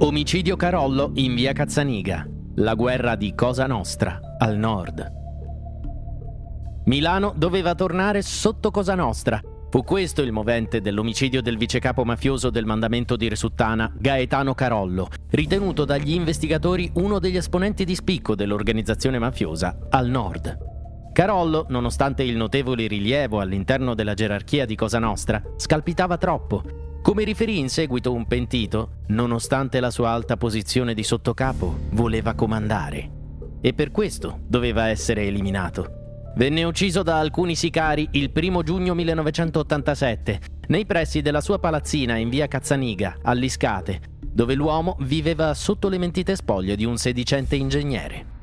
Omicidio Carollo in via Cazzaniga. La guerra di Cosa Nostra, al nord. Milano doveva tornare sotto Cosa Nostra. Fu questo il movente dell'omicidio del vicecapo mafioso del mandamento di Resuttana, Gaetano Carollo, ritenuto dagli investigatori uno degli esponenti di spicco dell'organizzazione mafiosa al nord. Carollo, nonostante il notevole rilievo all'interno della gerarchia di Cosa Nostra, scalpitava troppo come riferì in seguito un pentito, nonostante la sua alta posizione di sottocapo, voleva comandare. E per questo doveva essere eliminato. Venne ucciso da alcuni sicari il 1 giugno 1987, nei pressi della sua palazzina in via Cazzaniga, all'Iscate, dove l'uomo viveva sotto le mentite spoglie di un sedicente ingegnere.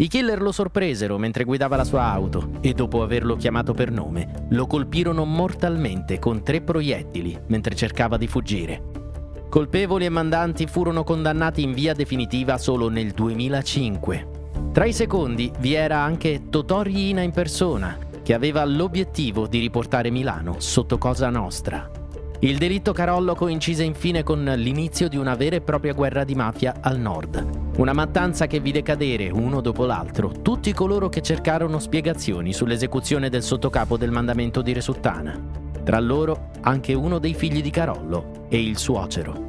I killer lo sorpresero mentre guidava la sua auto e dopo averlo chiamato per nome, lo colpirono mortalmente con tre proiettili mentre cercava di fuggire. Colpevoli e mandanti furono condannati in via definitiva solo nel 2005. Tra i secondi vi era anche Totò Riina in persona, che aveva l'obiettivo di riportare Milano sotto Cosa Nostra. Il delitto Carollo coincise infine con l'inizio di una vera e propria guerra di mafia al nord. Una mattanza che vide cadere, uno dopo l'altro, tutti coloro che cercarono spiegazioni sull'esecuzione del sottocapo del mandamento di Resuttana. Tra loro anche uno dei figli di Carollo e il suocero.